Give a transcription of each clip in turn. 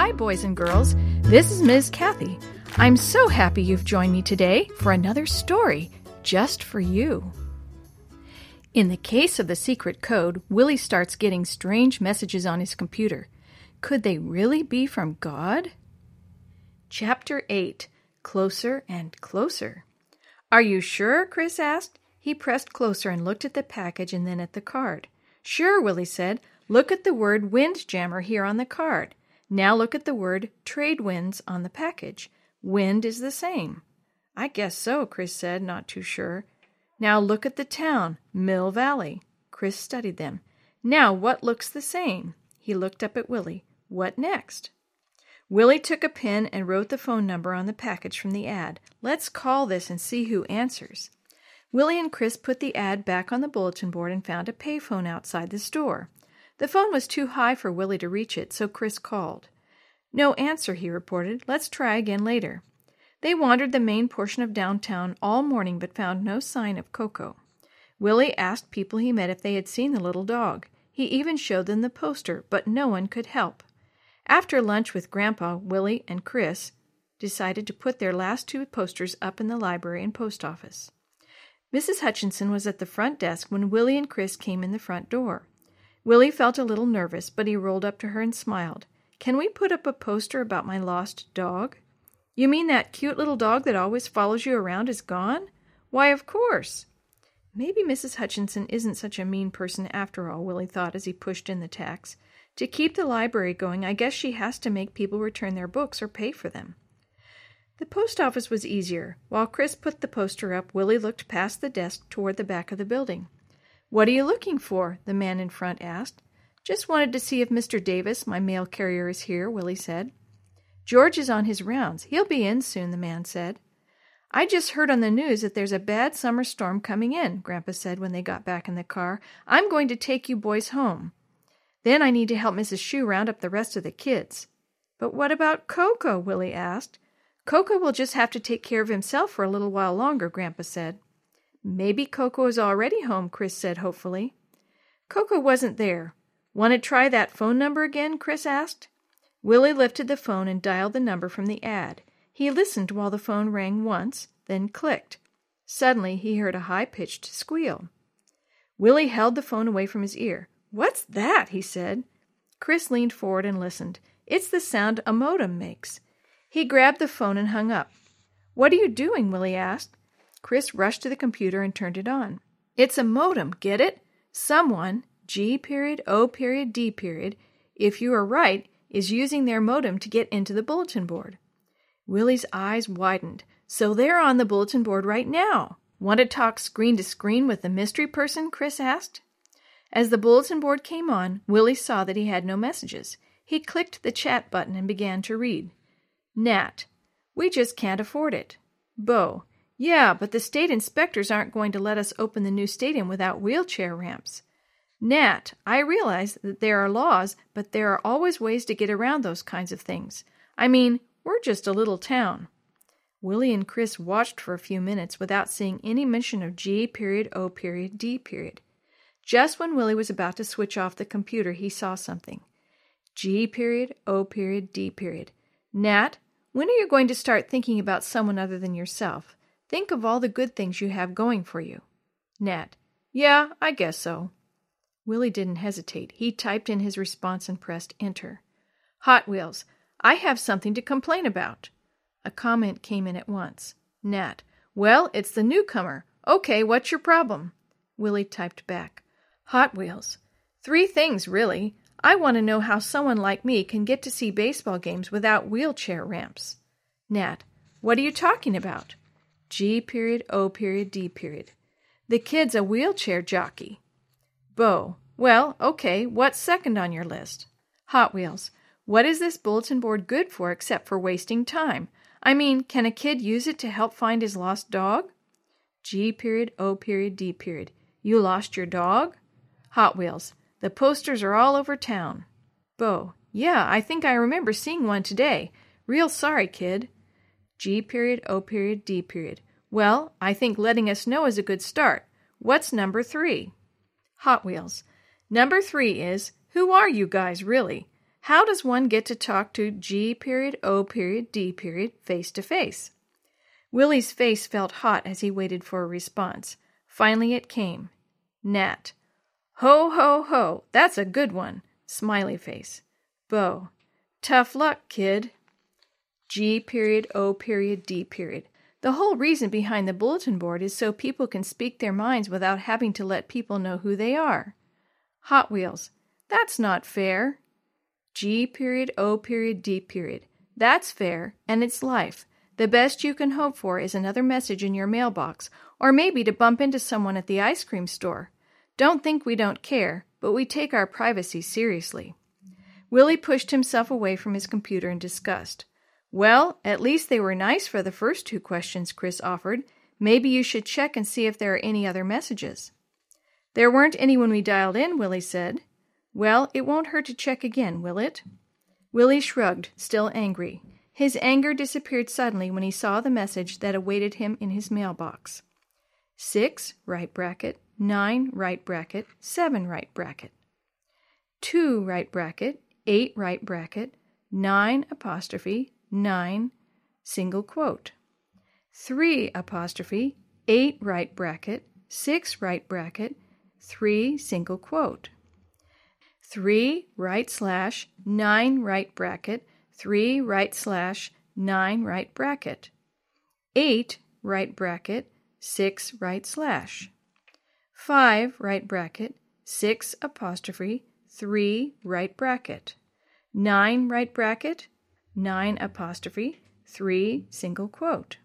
Hi, boys and girls. This is Ms. Kathy. I'm so happy you've joined me today for another story just for you. In the case of the secret code, Willie starts getting strange messages on his computer. Could they really be from God? Chapter 8 Closer and Closer. Are you sure? Chris asked. He pressed closer and looked at the package and then at the card. Sure, Willie said. Look at the word Windjammer here on the card. Now look at the word Trade Winds on the package. Wind is the same. I guess so, Chris said, not too sure. Now look at the town, Mill Valley. Chris studied them. Now what looks the same? He looked up at Willie. What next? Willie took a pen and wrote the phone number on the package from the ad. Let's call this and see who answers. Willie and Chris put the ad back on the bulletin board and found a payphone outside the store. The phone was too high for Willie to reach it, so Chris called. No answer, he reported. Let's try again later. They wandered the main portion of downtown all morning but found no sign of Coco. Willie asked people he met if they had seen the little dog. He even showed them the poster, but no one could help. After lunch with Grandpa, Willie, and Chris decided to put their last two posters up in the library and post office. Mrs. Hutchinson was at the front desk when Willie and Chris came in the front door. Willie felt a little nervous, but he rolled up to her and smiled. Can we put up a poster about my lost dog? You mean that cute little dog that always follows you around is gone? Why, of course. Maybe Mrs. Hutchinson isn't such a mean person after all, Willie thought as he pushed in the tacks. To keep the library going, I guess she has to make people return their books or pay for them. The post office was easier. While Chris put the poster up, Willie looked past the desk toward the back of the building. What are you looking for? the man in front asked. Just wanted to see if Mr. Davis, my mail carrier, is here, Willie said. George is on his rounds. He'll be in soon, the man said. I just heard on the news that there's a bad summer storm coming in, Grandpa said when they got back in the car. I'm going to take you boys home. Then I need to help Mrs. Shue round up the rest of the kids. But what about Coco? Willie asked. Coco will just have to take care of himself for a little while longer, Grandpa said. Maybe Coco is already home, Chris said hopefully. Coco wasn't there. Want to try that phone number again? Chris asked. Willie lifted the phone and dialed the number from the ad. He listened while the phone rang once, then clicked. Suddenly he heard a high pitched squeal. Willie held the phone away from his ear. What's that? he said. Chris leaned forward and listened. It's the sound a modem makes. He grabbed the phone and hung up. What are you doing? Willie asked. Chris rushed to the computer and turned it on. It's a modem, get it? Someone, G period, O period, D period, if you are right, is using their modem to get into the bulletin board. Willie's eyes widened. So they're on the bulletin board right now. Want to talk screen to screen with the mystery person? Chris asked. As the bulletin board came on, Willie saw that he had no messages. He clicked the chat button and began to read. Nat, we just can't afford it. Bo, yeah, but the state inspectors aren't going to let us open the new stadium without wheelchair ramps. Nat, I realize that there are laws, but there are always ways to get around those kinds of things. I mean, we're just a little town. Willie and Chris watched for a few minutes without seeing any mention of G period O period D period. Just when Willie was about to switch off the computer, he saw something. G period O period D period. Nat, when are you going to start thinking about someone other than yourself? Think of all the good things you have going for you. Nat, yeah, I guess so. Willie didn't hesitate. He typed in his response and pressed enter. Hot Wheels, I have something to complain about. A comment came in at once. Nat, well, it's the newcomer. Okay, what's your problem? Willie typed back. Hot Wheels. Three things, really. I want to know how someone like me can get to see baseball games without wheelchair ramps. Nat, what are you talking about? G period, O period, D period. The kid's a wheelchair jockey. Bo. Well, okay, what's second on your list? Hot Wheels. What is this bulletin board good for except for wasting time? I mean, can a kid use it to help find his lost dog? G period, O period, D period. You lost your dog? Hot Wheels. The posters are all over town. Bo. Yeah, I think I remember seeing one today. Real sorry, kid. G period, O period, D period. Well, I think letting us know is a good start. What's number three? Hot Wheels. Number three is Who are you guys, really? How does one get to talk to G period O period D period face to face? Willie's face felt hot as he waited for a response. Finally it came. Nat. Ho, ho, ho. That's a good one. Smiley face. Bo. Tough luck, kid. G period O period D period. The whole reason behind the bulletin board is so people can speak their minds without having to let people know who they are. Hot Wheels. That's not fair. G period O period D period. That's fair, and it's life. The best you can hope for is another message in your mailbox, or maybe to bump into someone at the ice cream store. Don't think we don't care, but we take our privacy seriously. Willie pushed himself away from his computer in disgust. Well, at least they were nice for the first two questions Chris offered. Maybe you should check and see if there are any other messages. There weren't any when we dialed in, Willie said. Well, it won't hurt to check again, will it? Willie shrugged, still angry. His anger disappeared suddenly when he saw the message that awaited him in his mailbox. 6 right bracket, 9 right bracket, 7 right bracket. 2 right bracket, 8 right bracket, 9 apostrophe, 9 single quote. 3 apostrophe, 8 right bracket, 6 right bracket, 3 single quote. 3 right slash 9 right bracket, 3 right slash 9 right bracket. 8 right bracket, 6 right slash. 5 right bracket, 6 apostrophe, 3 right bracket. 9 right bracket, 9 apostrophe, 3 single quote.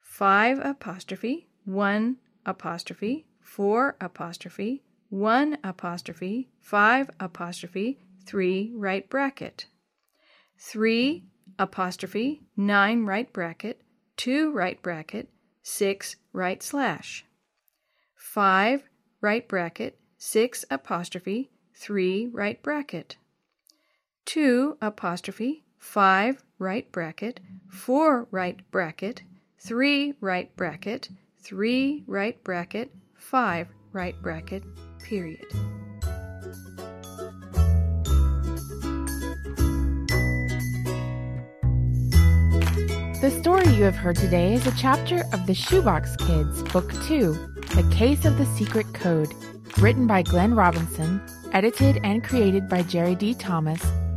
5 apostrophe, 1 apostrophe, 4 apostrophe, 1 apostrophe, 5 apostrophe, 3 right bracket. 3 apostrophe, 9 right bracket, 2 right bracket, 6 right slash. 5 right bracket, 6 apostrophe, 3 right bracket. 2 apostrophe, 5 right bracket, 4 right bracket, 3 right bracket, 3 right bracket, 5 right bracket, period. The story you have heard today is a chapter of The Shoebox Kids, Book 2, The Case of the Secret Code, written by Glenn Robinson, edited and created by Jerry D. Thomas,